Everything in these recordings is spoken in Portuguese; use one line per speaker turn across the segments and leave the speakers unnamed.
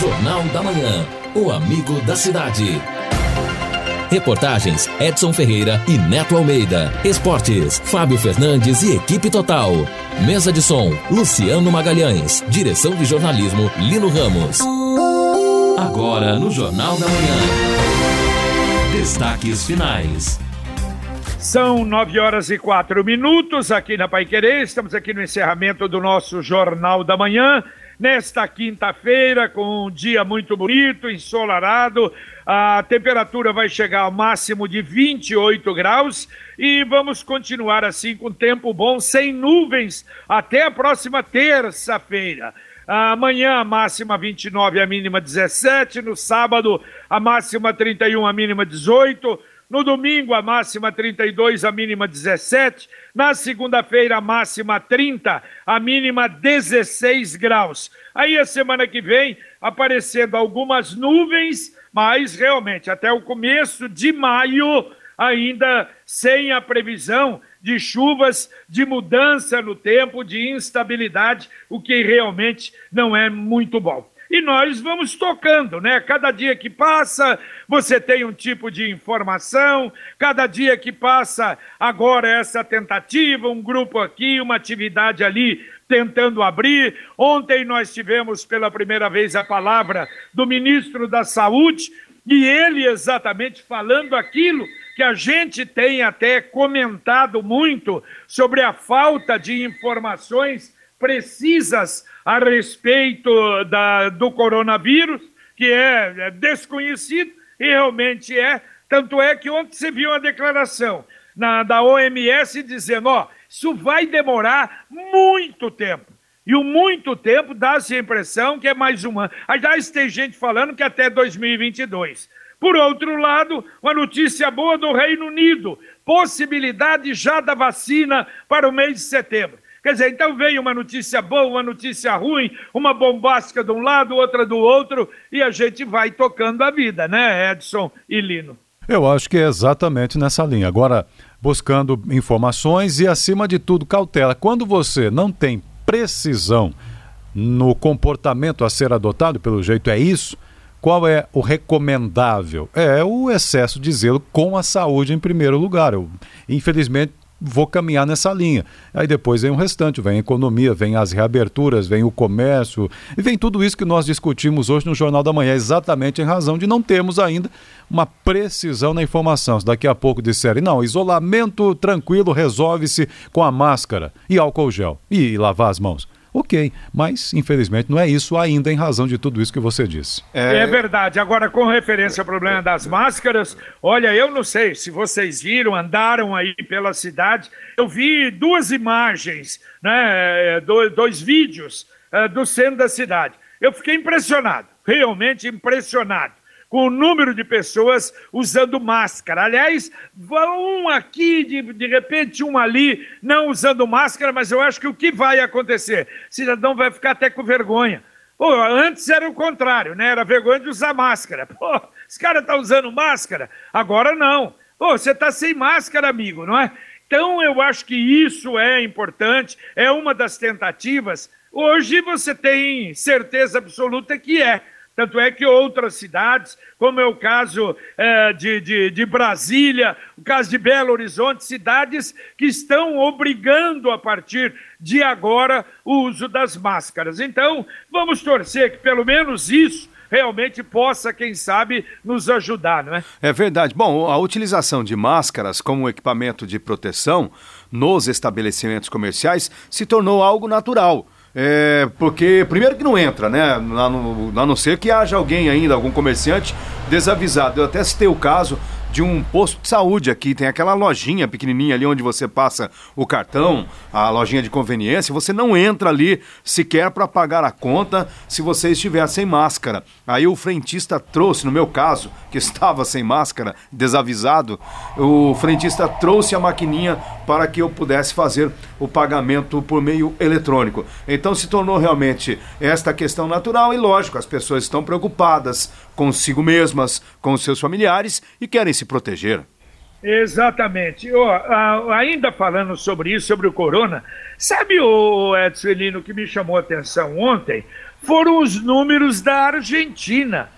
Jornal da Manhã. O amigo da cidade. Reportagens Edson Ferreira e Neto Almeida. Esportes Fábio Fernandes e equipe total. Mesa de som Luciano Magalhães. Direção de jornalismo Lino Ramos. Agora no Jornal da Manhã. Destaques finais.
São nove horas e quatro minutos aqui na Pai Querer. Estamos aqui no encerramento do nosso Jornal da Manhã. Nesta quinta-feira, com um dia muito bonito, ensolarado, a temperatura vai chegar ao máximo de 28 graus e vamos continuar assim com tempo bom, sem nuvens, até a próxima terça-feira. Amanhã a máxima 29, a mínima 17. No sábado, a máxima 31, a mínima 18. No domingo, a máxima 32, a mínima 17. Na segunda-feira, a máxima 30, a mínima 16 graus. Aí a semana que vem, aparecendo algumas nuvens, mas realmente até o começo de maio, ainda sem a previsão de chuvas, de mudança no tempo, de instabilidade, o que realmente não é muito bom e nós vamos tocando, né? Cada dia que passa, você tem um tipo de informação, cada dia que passa, agora essa tentativa, um grupo aqui, uma atividade ali tentando abrir. Ontem nós tivemos pela primeira vez a palavra do ministro da Saúde e ele exatamente falando aquilo que a gente tem até comentado muito sobre a falta de informações precisas a respeito da, do coronavírus, que é, é desconhecido, e realmente é. Tanto é que ontem você viu uma declaração na, da OMS dizendo: ó, isso vai demorar muito tempo. E o muito tempo dá-se a impressão que é mais um ano. Aliás, tem gente falando que até 2022. Por outro lado, uma notícia boa do Reino Unido: possibilidade já da vacina para o mês de setembro. Quer dizer, então veio uma notícia boa, uma notícia ruim, uma bombástica de um lado, outra do outro, e a gente vai tocando a vida, né, Edson e Lino?
Eu acho que é exatamente nessa linha. Agora, buscando informações e, acima de tudo, cautela. Quando você não tem precisão no comportamento a ser adotado, pelo jeito é isso, qual é o recomendável? É o excesso de zelo com a saúde em primeiro lugar. Eu, infelizmente, vou caminhar nessa linha. Aí depois vem o restante, vem a economia, vem as reaberturas, vem o comércio, e vem tudo isso que nós discutimos hoje no Jornal da Manhã, exatamente em razão de não termos ainda uma precisão na informação. Se daqui a pouco disserem, não, isolamento tranquilo resolve-se com a máscara e álcool gel e lavar as mãos. Ok, mas infelizmente não é isso ainda em razão de tudo isso que você disse.
É, é verdade. Agora, com referência ao problema das máscaras, olha, eu não sei se vocês viram, andaram aí pela cidade, eu vi duas imagens, né, é, dois, dois vídeos uh, do centro da cidade. Eu fiquei impressionado, realmente impressionado com o número de pessoas usando máscara. Aliás, um aqui, de, de repente um ali, não usando máscara, mas eu acho que o que vai acontecer? O cidadão vai ficar até com vergonha. Pô, antes era o contrário, né? Era vergonha de usar máscara. Pô, esse cara tá usando máscara? Agora não. Pô, você tá sem máscara, amigo, não é? Então eu acho que isso é importante, é uma das tentativas. Hoje você tem certeza absoluta que é. Tanto é que outras cidades, como é o caso é, de, de, de, Brasília, o caso de Belo Horizonte, cidades que estão obrigando a partir de agora o uso das máscaras. Então, vamos torcer que pelo menos isso realmente possa, quem sabe, nos ajudar, não é?
É verdade. Bom, a utilização de máscaras como equipamento de proteção nos estabelecimentos comerciais se tornou algo natural. É, porque, primeiro que não entra, né? A não, a não ser que haja alguém ainda, algum comerciante desavisado. Eu até citei o caso de um posto de saúde aqui. Tem aquela lojinha pequenininha ali onde você passa o cartão, a lojinha de conveniência. Você não entra ali sequer para pagar a conta se você estiver sem máscara. Aí o frentista trouxe, no meu caso, que estava sem máscara, desavisado, o frentista trouxe a maquininha para que eu pudesse fazer o pagamento por meio eletrônico. Então se tornou realmente esta questão natural e lógico, as pessoas estão preocupadas consigo mesmas, com seus familiares e querem se proteger.
Exatamente. Oh, ainda falando sobre isso, sobre o corona, sabe o Edson Elino que me chamou a atenção ontem? foram os números da Argentina.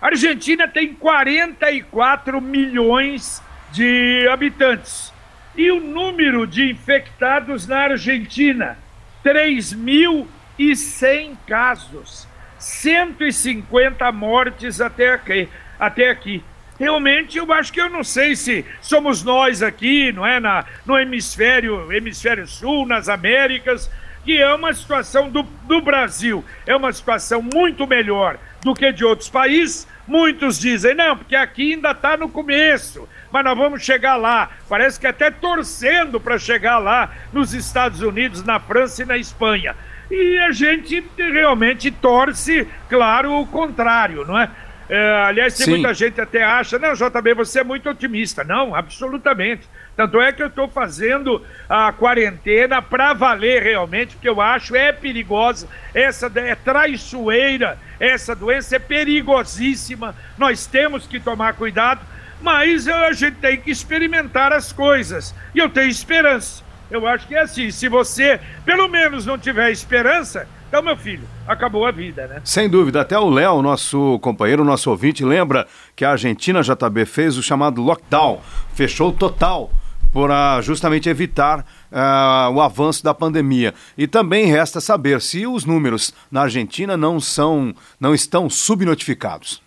A Argentina tem 44 milhões de habitantes. E o número de infectados na Argentina, 3.100 casos, 150 mortes até aqui, até aqui. Realmente, eu acho que eu não sei se somos nós aqui, não é, na, no hemisfério, hemisfério sul, nas Américas, que é uma situação do, do Brasil, é uma situação muito melhor do que de outros países. Muitos dizem, não, porque aqui ainda está no começo, mas nós vamos chegar lá. Parece que até torcendo para chegar lá nos Estados Unidos, na França e na Espanha. E a gente realmente torce, claro, o contrário, não é? É aliás, tem muita gente até acha, não, JB, você é muito otimista. Não, absolutamente. Tanto é que eu estou fazendo a quarentena para valer realmente, porque eu acho é perigosa, essa é traiçoeira, essa doença é perigosíssima, nós temos que tomar cuidado, mas a gente tem que experimentar as coisas. E eu tenho esperança. Eu acho que é assim, se você pelo menos não tiver esperança, então, meu filho, acabou a vida, né?
Sem dúvida. Até o Léo, nosso companheiro, nosso ouvinte, lembra que a Argentina JB fez o chamado lockdown, fechou total para justamente evitar uh, o avanço da pandemia. E também resta saber se os números na Argentina não são, não estão subnotificados.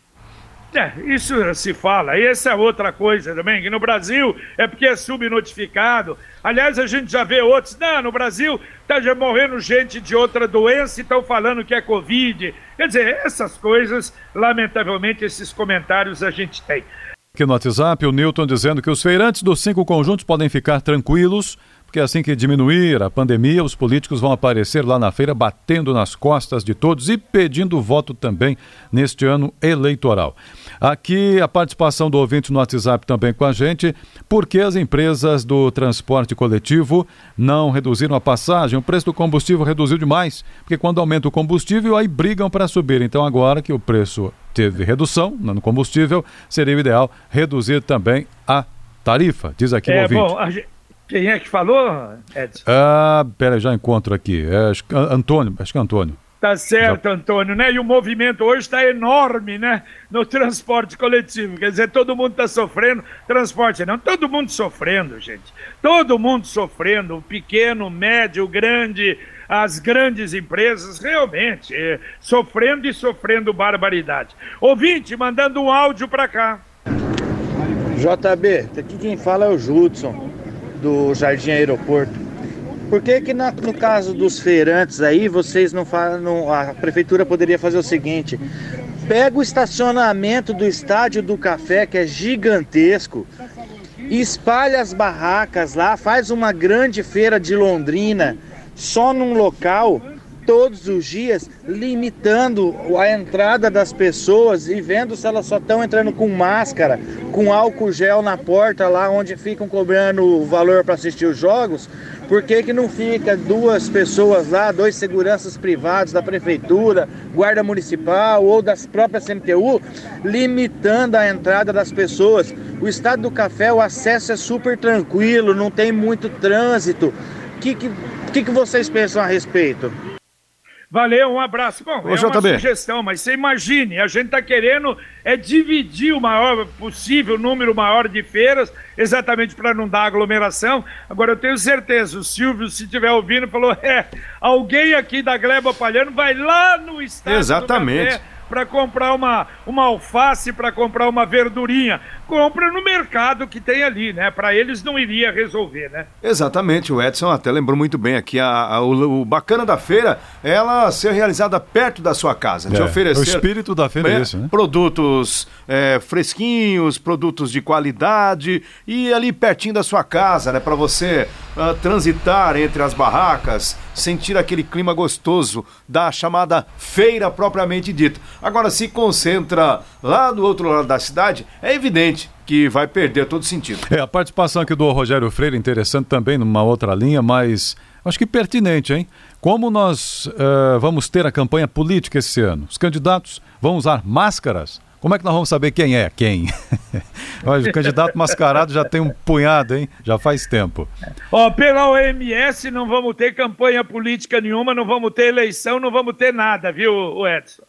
É, isso se fala. Essa é outra coisa também, que no Brasil é porque é subnotificado. Aliás, a gente já vê outros. Não, no Brasil está já morrendo gente de outra doença e estão falando que é Covid. Quer dizer, essas coisas, lamentavelmente, esses comentários a gente tem.
Aqui no WhatsApp, o Newton dizendo que os feirantes dos cinco conjuntos podem ficar tranquilos, porque assim que diminuir a pandemia, os políticos vão aparecer lá na feira batendo nas costas de todos e pedindo voto também neste ano eleitoral. Aqui a participação do ouvinte no WhatsApp também com a gente, porque as empresas do transporte coletivo não reduziram a passagem, o preço do combustível reduziu demais, porque quando aumenta o combustível, aí brigam para subir. Então agora que o preço teve redução no combustível, seria o ideal reduzir também a tarifa, diz aqui é, o ouvinte. Bom, a,
quem é que falou, Edson?
Ah, pera, já encontro aqui. É, Antônio, acho que é Antônio.
Tá certo, Antônio, né? E o movimento hoje está enorme, né? No transporte coletivo. Quer dizer, todo mundo está sofrendo. Transporte não, todo mundo sofrendo, gente. Todo mundo sofrendo. O pequeno, o médio, o grande, as grandes empresas, realmente, é, sofrendo e sofrendo barbaridade. Ouvinte, mandando um áudio para cá.
JB, aqui quem fala é o Judson, do Jardim Aeroporto. Por que, que na, no caso dos feirantes aí, vocês não falam. A prefeitura poderia fazer o seguinte: pega o estacionamento do estádio do café, que é gigantesco, espalha as barracas lá, faz uma grande feira de Londrina só num local todos os dias, limitando a entrada das pessoas e vendo se elas só estão entrando com máscara, com álcool gel na porta lá onde ficam cobrando o valor para assistir os jogos. Por que, que não fica duas pessoas lá, dois seguranças privados da prefeitura, guarda municipal ou das próprias CMTU, limitando a entrada das pessoas? O estado do café, o acesso é super tranquilo, não tem muito trânsito. O que, que, que, que vocês pensam a respeito?
Valeu, um abraço. Bom, Ô, é uma sugestão, mas você imagine, a gente está querendo é dividir o maior possível número maior de feiras, exatamente para não dar aglomeração. Agora eu tenho certeza, o Silvio, se estiver ouvindo, falou: é, alguém aqui da Gleba Palhano vai lá no estado
Exatamente
para comprar uma, uma alface, para comprar uma verdurinha. Compra no mercado que tem ali, né? Para eles não iria resolver, né?
Exatamente, o Edson até lembrou muito bem aqui. A, a o, o, bacana da feira é ela ser realizada perto da sua casa. É, te oferecer. O
espírito da feira é, é esse, né?
Produtos é, fresquinhos, produtos de qualidade e ali pertinho da sua casa, né? Para você uh, transitar entre as barracas, sentir aquele clima gostoso da chamada feira propriamente dita. Agora, se concentra lá do outro lado da cidade, é evidente que vai perder todo sentido.
É, a participação aqui do Rogério Freire, interessante também, numa outra linha, mas acho que pertinente, hein? Como nós uh, vamos ter a campanha política esse ano? Os candidatos vão usar máscaras? Como é que nós vamos saber quem é quem? o candidato mascarado já tem um punhado, hein? Já faz tempo.
Ó, pela OMS não vamos ter campanha política nenhuma, não vamos ter eleição, não vamos ter nada, viu, Edson?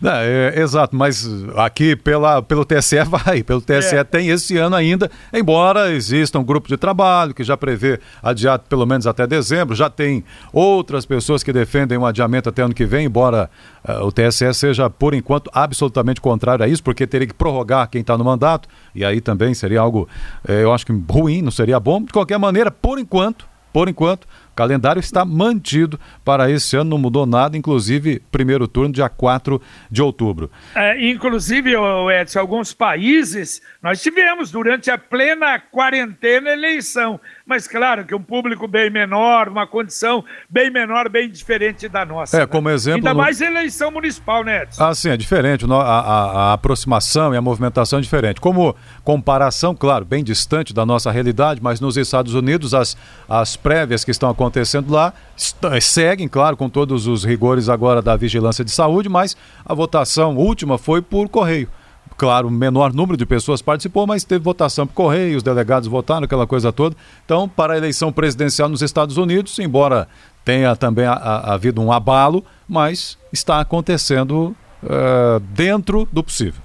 Não, é, exato, mas aqui pela, pelo TSE vai, pelo TSE é. tem esse ano ainda, embora exista um grupo de trabalho que já prevê adiado pelo menos até dezembro, já tem outras pessoas que defendem um adiamento até ano que vem, embora uh, o TSE seja, por enquanto, absolutamente contrário a isso, porque teria que prorrogar quem está no mandato, e aí também seria algo, uh, eu acho que ruim, não seria bom. De qualquer maneira, por enquanto, por enquanto, calendário está mantido para esse ano, não mudou nada, inclusive primeiro turno, dia 4 de outubro.
É, inclusive, Edson, alguns países nós tivemos durante a plena quarentena eleição, mas claro que um público bem menor, uma condição bem menor, bem diferente da nossa.
É, né? como exemplo.
Ainda mais eleição municipal, né, Edson?
Ah, sim, é diferente. A, a, a aproximação e a movimentação é diferente. Como comparação, claro, bem distante da nossa realidade, mas nos Estados Unidos as, as prévias que estão acontecendo lá seguem, claro, com todos os rigores agora da vigilância de saúde, mas a votação última foi por correio. Claro, menor número de pessoas participou, mas teve votação por correio, os delegados votaram, aquela coisa toda. Então, para a eleição presidencial nos Estados Unidos, embora tenha também a, a, havido um abalo, mas está acontecendo uh, dentro do possível.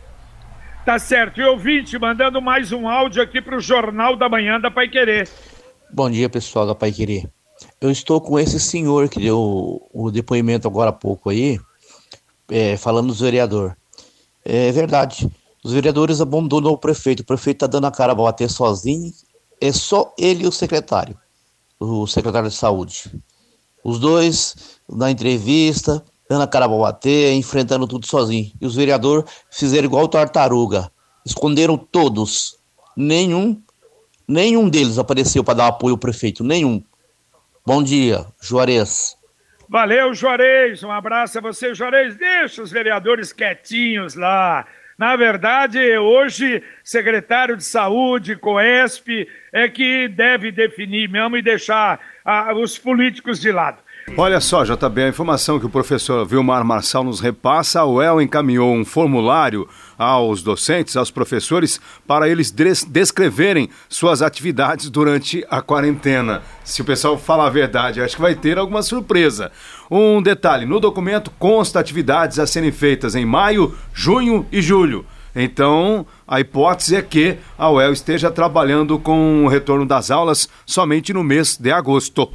Tá certo. E ouvinte, mandando mais um áudio aqui para o Jornal da Manhã da Pai Querer.
Bom dia, pessoal da Pai Querer. Eu estou com esse senhor que deu o depoimento agora há pouco aí, é, falando dos vereador. É verdade. Os vereadores abandonam o prefeito. O prefeito está dando a cara para bater sozinho. É só ele e o secretário, o secretário de saúde. Os dois, na entrevista, dando a cara para bater, enfrentando tudo sozinho. E os vereadores fizeram igual tartaruga. Esconderam todos. Nenhum, nenhum deles apareceu para dar apoio ao prefeito. Nenhum. Bom dia, Juarez.
Valeu, Juarez. Um abraço a você, Juarez. Deixa os vereadores quietinhos lá. Na verdade, hoje, secretário de Saúde, COESP, é que deve definir mesmo e deixar ah, os políticos de lado.
Olha só, JB, a informação que o professor Vilmar Marçal nos repassa, a UEL encaminhou um formulário aos docentes, aos professores, para eles descreverem suas atividades durante a quarentena. Se o pessoal falar a verdade, acho que vai ter alguma surpresa. Um detalhe: no documento consta atividades a serem feitas em maio, junho e julho. Então, a hipótese é que a UEL esteja trabalhando com o retorno das aulas somente no mês de agosto.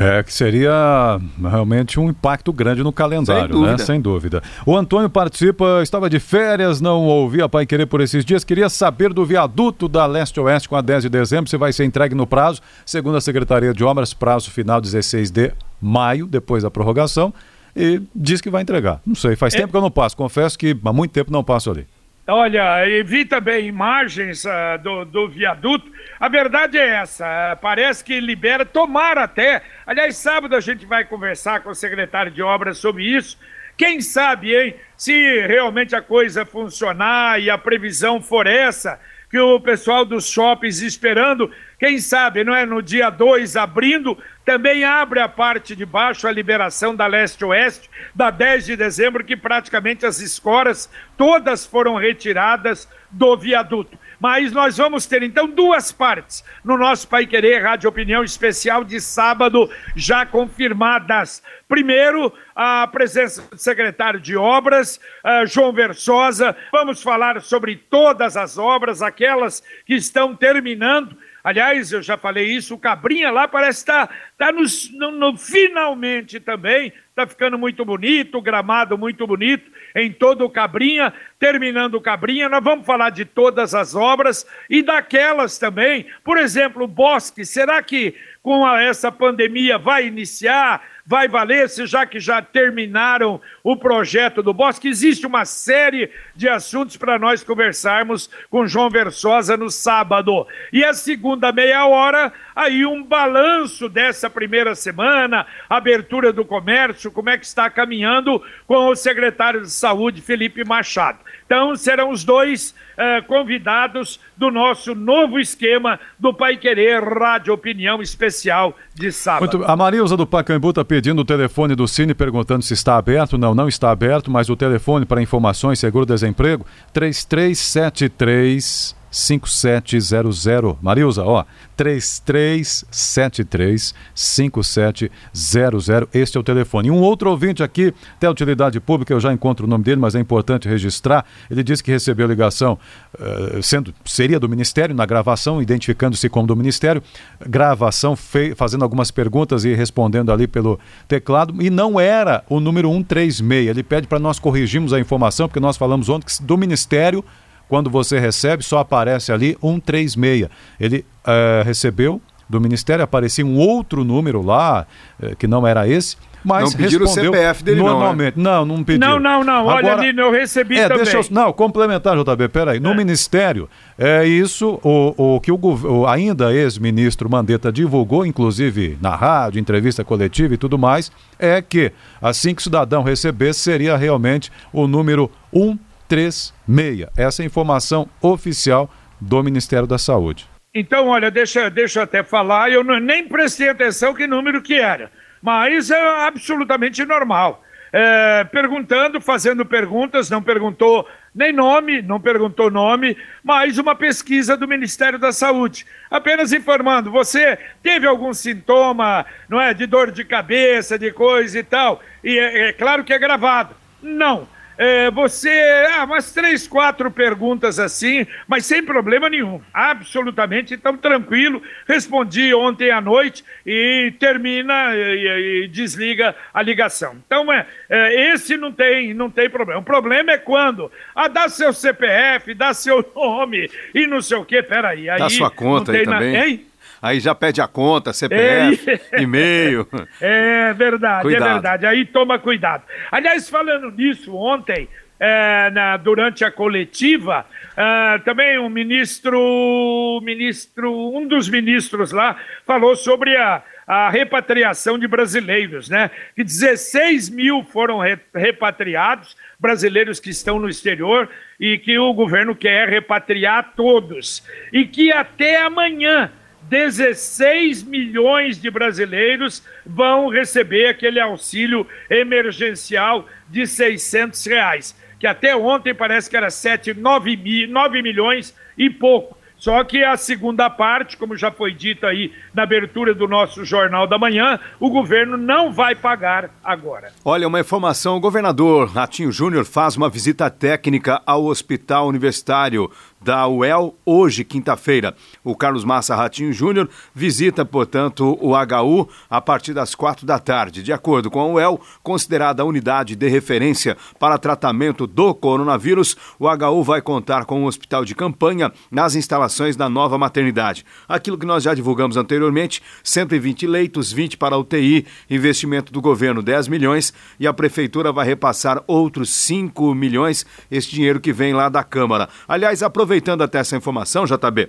É, que seria realmente um impacto grande no calendário, Sem né? Sem dúvida. O Antônio participa, estava de férias, não ouvia Pai Querer por esses dias, queria saber do viaduto da Leste-Oeste com a 10 de dezembro, se vai ser entregue no prazo, segundo a Secretaria de Obras, prazo final 16 de maio, depois da prorrogação, e diz que vai entregar. Não sei, faz é... tempo que eu não passo, confesso que há muito tempo não passo ali.
Olha, e vi também imagens uh, do, do viaduto. A verdade é essa, uh, parece que libera, tomara até. Aliás, sábado a gente vai conversar com o secretário de obras sobre isso. Quem sabe, hein, se realmente a coisa funcionar e a previsão for essa, que o pessoal dos shoppings esperando, quem sabe, não é? No dia 2, abrindo, também abre a parte de baixo a liberação da leste-oeste, da 10 de dezembro, que praticamente as escolas todas foram retiradas do viaduto. Mas nós vamos ter então duas partes no nosso Pai Querer Rádio Opinião Especial de sábado, já confirmadas. Primeiro, a presença do secretário de Obras, uh, João Versosa. Vamos falar sobre todas as obras, aquelas que estão terminando Aliás, eu já falei isso, o Cabrinha lá parece estar tá, tá no, no, finalmente também, está ficando muito bonito, o gramado muito bonito em todo o Cabrinha. Terminando o Cabrinha, nós vamos falar de todas as obras e daquelas também. Por exemplo, o Bosque, será que com a, essa pandemia vai iniciar? vai valer, se já que já terminaram o projeto do Bosque. Existe uma série de assuntos para nós conversarmos com João Versosa no sábado. E a segunda meia hora, aí um balanço dessa primeira semana, abertura do comércio, como é que está caminhando com o secretário de Saúde, Felipe Machado. Então, serão os dois uh, convidados do nosso novo esquema do Pai Querer Rádio Opinião Especial de sábado.
Muito, a Marilza do Pacaembu está pedindo o telefone do Cine, perguntando se está aberto. Não, não está aberto, mas o telefone para informações, seguro-desemprego, 3373 5700. Marilza, ó, 3373 5700. Este é o telefone. Um outro ouvinte aqui, até utilidade pública, eu já encontro o nome dele, mas é importante registrar. Ele disse que recebeu ligação, uh, sendo seria do Ministério, na gravação, identificando-se como do Ministério, gravação fazendo algumas perguntas e respondendo ali pelo teclado, e não era o número 136. Ele pede para nós corrigirmos a informação, porque nós falamos ontem que do Ministério quando você recebe, só aparece ali 136. Ele uh, recebeu do Ministério, aparecia um outro número lá, uh, que não era esse, mas
não pediram
respondeu
o CPF dele
normalmente. Não, não, não pediu.
Não, não, não. Olha
Agora,
ali, eu recebi
é,
também.
Deixa eu, não, complementar, JB, peraí. No
É.
Ministério, é isso, o, o que o, o ainda ex-ministro Mandetta divulgou, inclusive na rádio, entrevista coletiva e tudo mais, é que assim que o cidadão recebesse, seria realmente o número 136. Essa é a informação oficial do Ministério da Saúde.
Então, olha, deixa, deixa eu até falar, eu nem prestei atenção que número que era, mas é absolutamente normal. É, perguntando, fazendo perguntas, não perguntou nem nome, não perguntou nome, mas uma pesquisa do Ministério da Saúde. Apenas informando, você teve algum sintoma, não é, de dor de cabeça, de coisa e tal? E é, é claro que é gravado. Não. É, você, ah, umas três, quatro perguntas assim, mas sem problema nenhum, absolutamente, então tranquilo. Respondi ontem à noite e termina e, e desliga a ligação. Então, é, é, esse não tem, não tem problema. O problema é quando, ah, dá seu CPF, dá seu nome e não sei o quê, peraí. Aí
Dá sua conta
não
aí
tem na-
também.
Hein?
Aí já pede a conta, CPF,
Ei.
e-mail.
É verdade,
Cuidado.
é verdade. Aí toma cuidado. Aliás, falando nisso, ontem, é, na- durante a coletiva, é, também o ministro, ministro, um dos ministros lá, falou sobre a, a repatriação de brasileiros, né? Que 16 mil foram re- repatriados, brasileiros que estão no exterior, e que o governo quer repatriar todos. E que até amanhã 16 milhões de brasileiros vão receber aquele auxílio emergencial de 600 reais, que até ontem parece que era 7, 9, mi, 9 milhões e pouco. Só que a segunda parte, como já foi dito aí na abertura do nosso Jornal da Manhã, o governo não vai pagar agora.
Olha, uma informação: o governador Ratinho Júnior faz uma visita técnica ao Hospital Universitário da UEL hoje, quinta-feira. O Carlos Massa Ratinho Júnior visita, portanto, o HU a partir das quatro da tarde. De acordo com a UEL, considerada a unidade de referência para tratamento do coronavírus, o HU vai contar com um hospital de campanha nas instalações da nova maternidade. Aquilo que nós já divulgamos anteriormente, 120 leitos, 20 para UTI, investimento do governo 10 milhões e a prefeitura vai repassar outros 5 milhões, esse dinheiro que vem lá da Câmara. Aliás, aproveitando até essa informação, JB,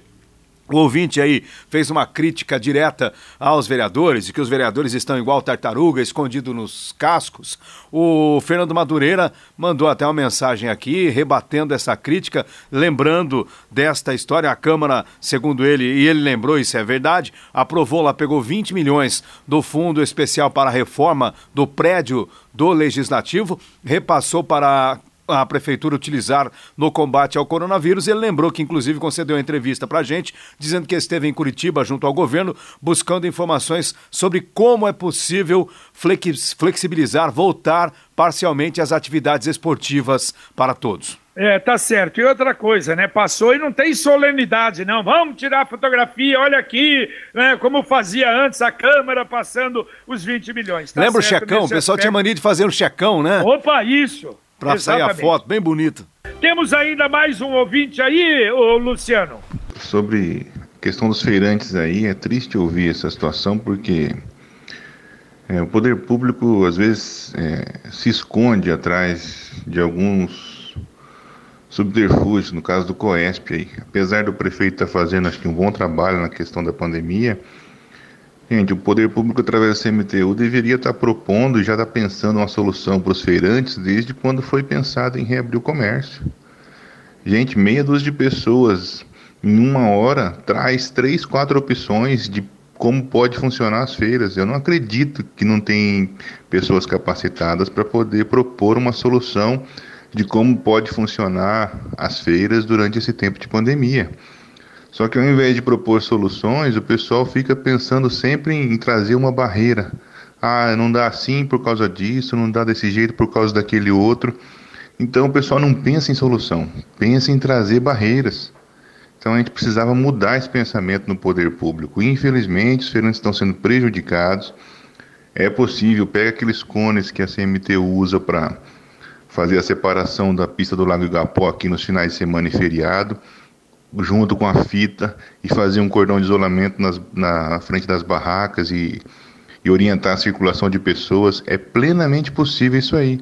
o ouvinte aí fez uma crítica direta aos vereadores, de que os vereadores estão igual tartaruga, escondido nos cascos. O Fernando Madureira mandou até uma mensagem aqui, rebatendo essa crítica, lembrando desta história. A Câmara, segundo ele, e ele lembrou, isso é verdade, aprovou lá, pegou 20 milhões do Fundo Especial para a Reforma do prédio do Legislativo, repassou para a prefeitura utilizar no combate ao coronavírus. Ele lembrou que, inclusive, concedeu uma entrevista para a gente, dizendo que esteve em Curitiba junto ao governo, buscando informações sobre como é possível flex- flexibilizar, voltar parcialmente às atividades esportivas para todos.
É, tá certo. E outra coisa, né? Passou e não tem solenidade, não. Vamos tirar a fotografia, olha aqui, né? Como fazia antes a Câmara passando os 20 milhões. Tá
Lembra o checão? O pessoal tinha
aspecto.
mania de fazer um checão, né?
Opa, isso!
Para sair a foto, bem bonita.
Temos ainda mais um ouvinte aí, ô Luciano.
Sobre a questão dos feirantes aí, é triste ouvir essa situação porque é, o poder público às vezes é, se esconde atrás de alguns subterfúgios, no caso do COESP aí. Apesar do prefeito estar fazendo acho que um bom trabalho na questão da pandemia, gente, o poder público através da CMTU deveria estar propondo e já estar pensando uma solução para os feirantes desde quando foi pensado em reabrir o comércio. Gente, meia dúzia de pessoas em uma hora traz três, quatro opções de como pode funcionar as feiras. Eu não acredito que não tem pessoas capacitadas para poder propor uma solução de como pode funcionar as feiras durante esse tempo de pandemia. Só que ao invés de propor soluções, o pessoal fica pensando sempre em, trazer uma barreira. Ah, não dá assim por causa disso, não dá desse jeito por causa daquele outro. Então o pessoal não pensa em solução, pensa em trazer barreiras. Então a gente precisava mudar esse pensamento no poder público. Infelizmente, os feirantes estão sendo prejudicados. É possível, pega aqueles cones que a CMT usa para fazer a separação da pista do Lago Igapó aqui nos finais de semana e feriado, junto com a fita, e fazer um cordão de isolamento nas, na frente das barracas e, e orientar a circulação de pessoas. É plenamente possível isso aí.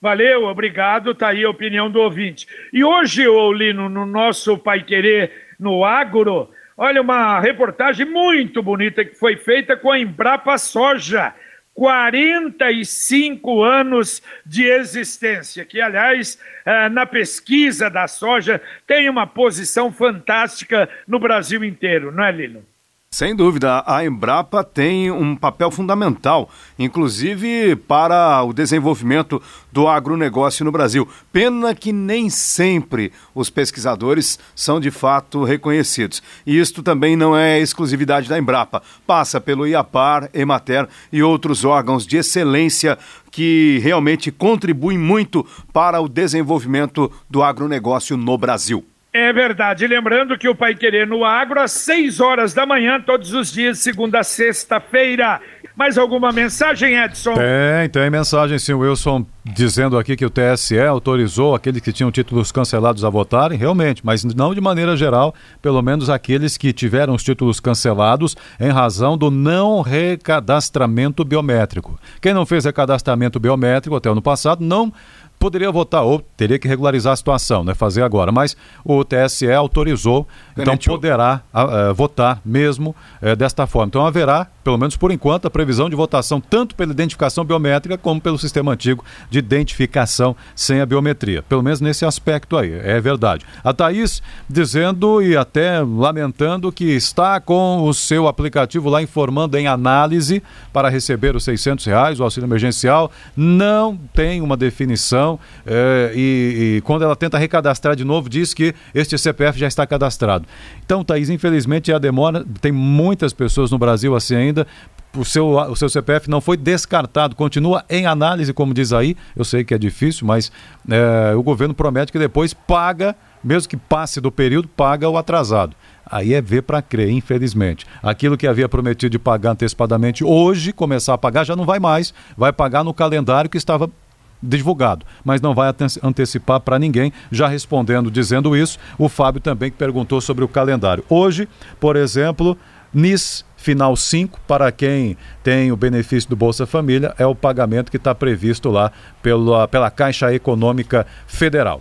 Valeu, obrigado, tá aí a opinião do ouvinte. E hoje, Lino, no nosso Pai Querer no Agro, olha uma reportagem muito bonita que foi feita com a Embrapa Soja 45 anos de existência, que, aliás, eh, na pesquisa da soja tem uma posição fantástica no Brasil inteiro, não é, Lino?
Sem dúvida, a Embrapa tem um papel fundamental, inclusive para o desenvolvimento do agronegócio no Brasil. Pena que nem sempre os pesquisadores são de fato reconhecidos. E isto também não é exclusividade da Embrapa. Passa pelo IAPAR, Emater e outros órgãos de excelência que realmente contribuem muito para o desenvolvimento do agronegócio no Brasil.
É verdade. Lembrando que o Pai Querer no Agro, às 6 horas da manhã, todos os dias, segunda a sexta-feira. Mais alguma mensagem, Edson?
Tem, tem mensagem, sim, Wilson, dizendo aqui que o TSE autorizou aqueles que tinham títulos cancelados a votarem, realmente, mas não de maneira geral, pelo menos aqueles que tiveram os títulos cancelados em razão do não recadastramento biométrico. Quem não fez recadastramento biométrico até o ano passado não poderia votar ou teria que regularizar a situação, né, fazer agora, mas o TSE autorizou, então poderá uh, votar mesmo uh, desta forma. Então haverá, pelo menos por enquanto, a previsão de votação tanto pela identificação biométrica como pelo sistema antigo de identificação sem a biometria. Pelo menos nesse aspecto aí, é verdade. A Thaís dizendo e até lamentando que está com o seu aplicativo lá informando em análise para receber os 600 reais, o auxílio emergencial, não tem uma definição é, e, e, quando ela tenta recadastrar de novo, diz que este CPF já está cadastrado. Então, Thaís, infelizmente a demora, tem muitas pessoas no Brasil assim ainda, o seu, o seu CPF não foi descartado, continua em análise, como diz aí. Eu sei que é difícil, mas é, o governo promete que depois paga, mesmo que passe do período, paga o atrasado. Aí é ver para crer, infelizmente. Aquilo que havia prometido de pagar antecipadamente hoje, começar a pagar, já não vai mais. Vai pagar no calendário que estava divulgado, mas não vai antecipar para ninguém. Já respondendo, dizendo isso, o Fábio também que perguntou sobre o calendário. Hoje, por exemplo, NIS final 5, para quem tem o benefício do Bolsa Família, é o pagamento que está previsto lá pela, pela Caixa Econômica Federal.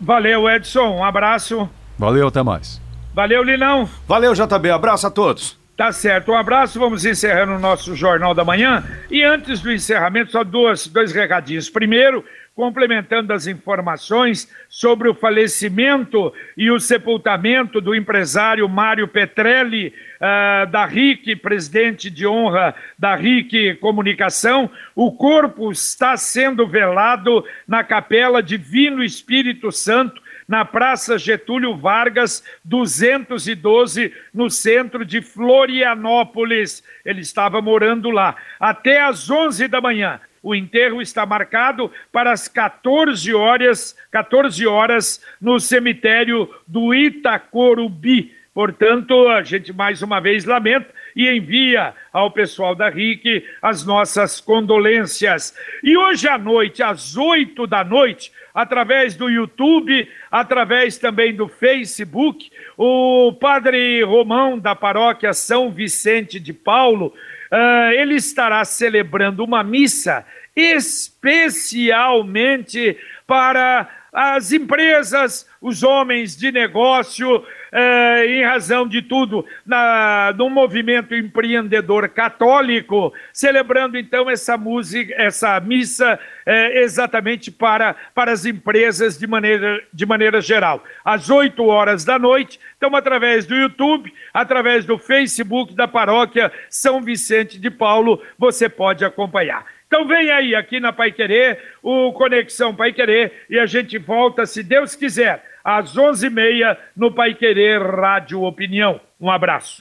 Valeu, Edson. Um abraço.
Valeu, até mais.
Valeu, Linão.
Valeu, JB. Abraço a todos.
Tá certo, um abraço, vamos encerrando o nosso Jornal da Manhã. E antes do encerramento, só duas, dois recadinhos. Primeiro, complementando as informações sobre o falecimento e o sepultamento do empresário Mário Petrelli, uh, da RIC, presidente de honra da RIC Comunicação. O corpo está sendo velado na Capela Divino Espírito Santo, na Praça Getúlio Vargas, 212, no centro de Florianópolis. Ele estava morando lá. Até às 11 da manhã. O enterro está marcado para as 14 horas, 14 horas no cemitério do Itacorubi. Portanto, a gente mais uma vez lamenta e envia ao pessoal da RIC as nossas condolências. E hoje à noite, às 8 da noite, através do YouTube, através também do Facebook, o padre Romão da paróquia São Vicente de Paulo, uh, ele estará celebrando uma missa especialmente para as empresas, os homens de negócio, eh, em razão de tudo, na, movimento empreendedor católico, celebrando então essa música, essa missa eh, exatamente para, para as empresas de maneira, de maneira geral. Às 8 horas da noite, então através do YouTube, através do Facebook da paróquia São Vicente de Paulo, você pode acompanhar. Então vem aí, aqui na Pai Querer, o Conexão Pai Querer, e a gente volta, se Deus quiser, às 11h30 no Pai Querer Rádio Opinião. Um abraço.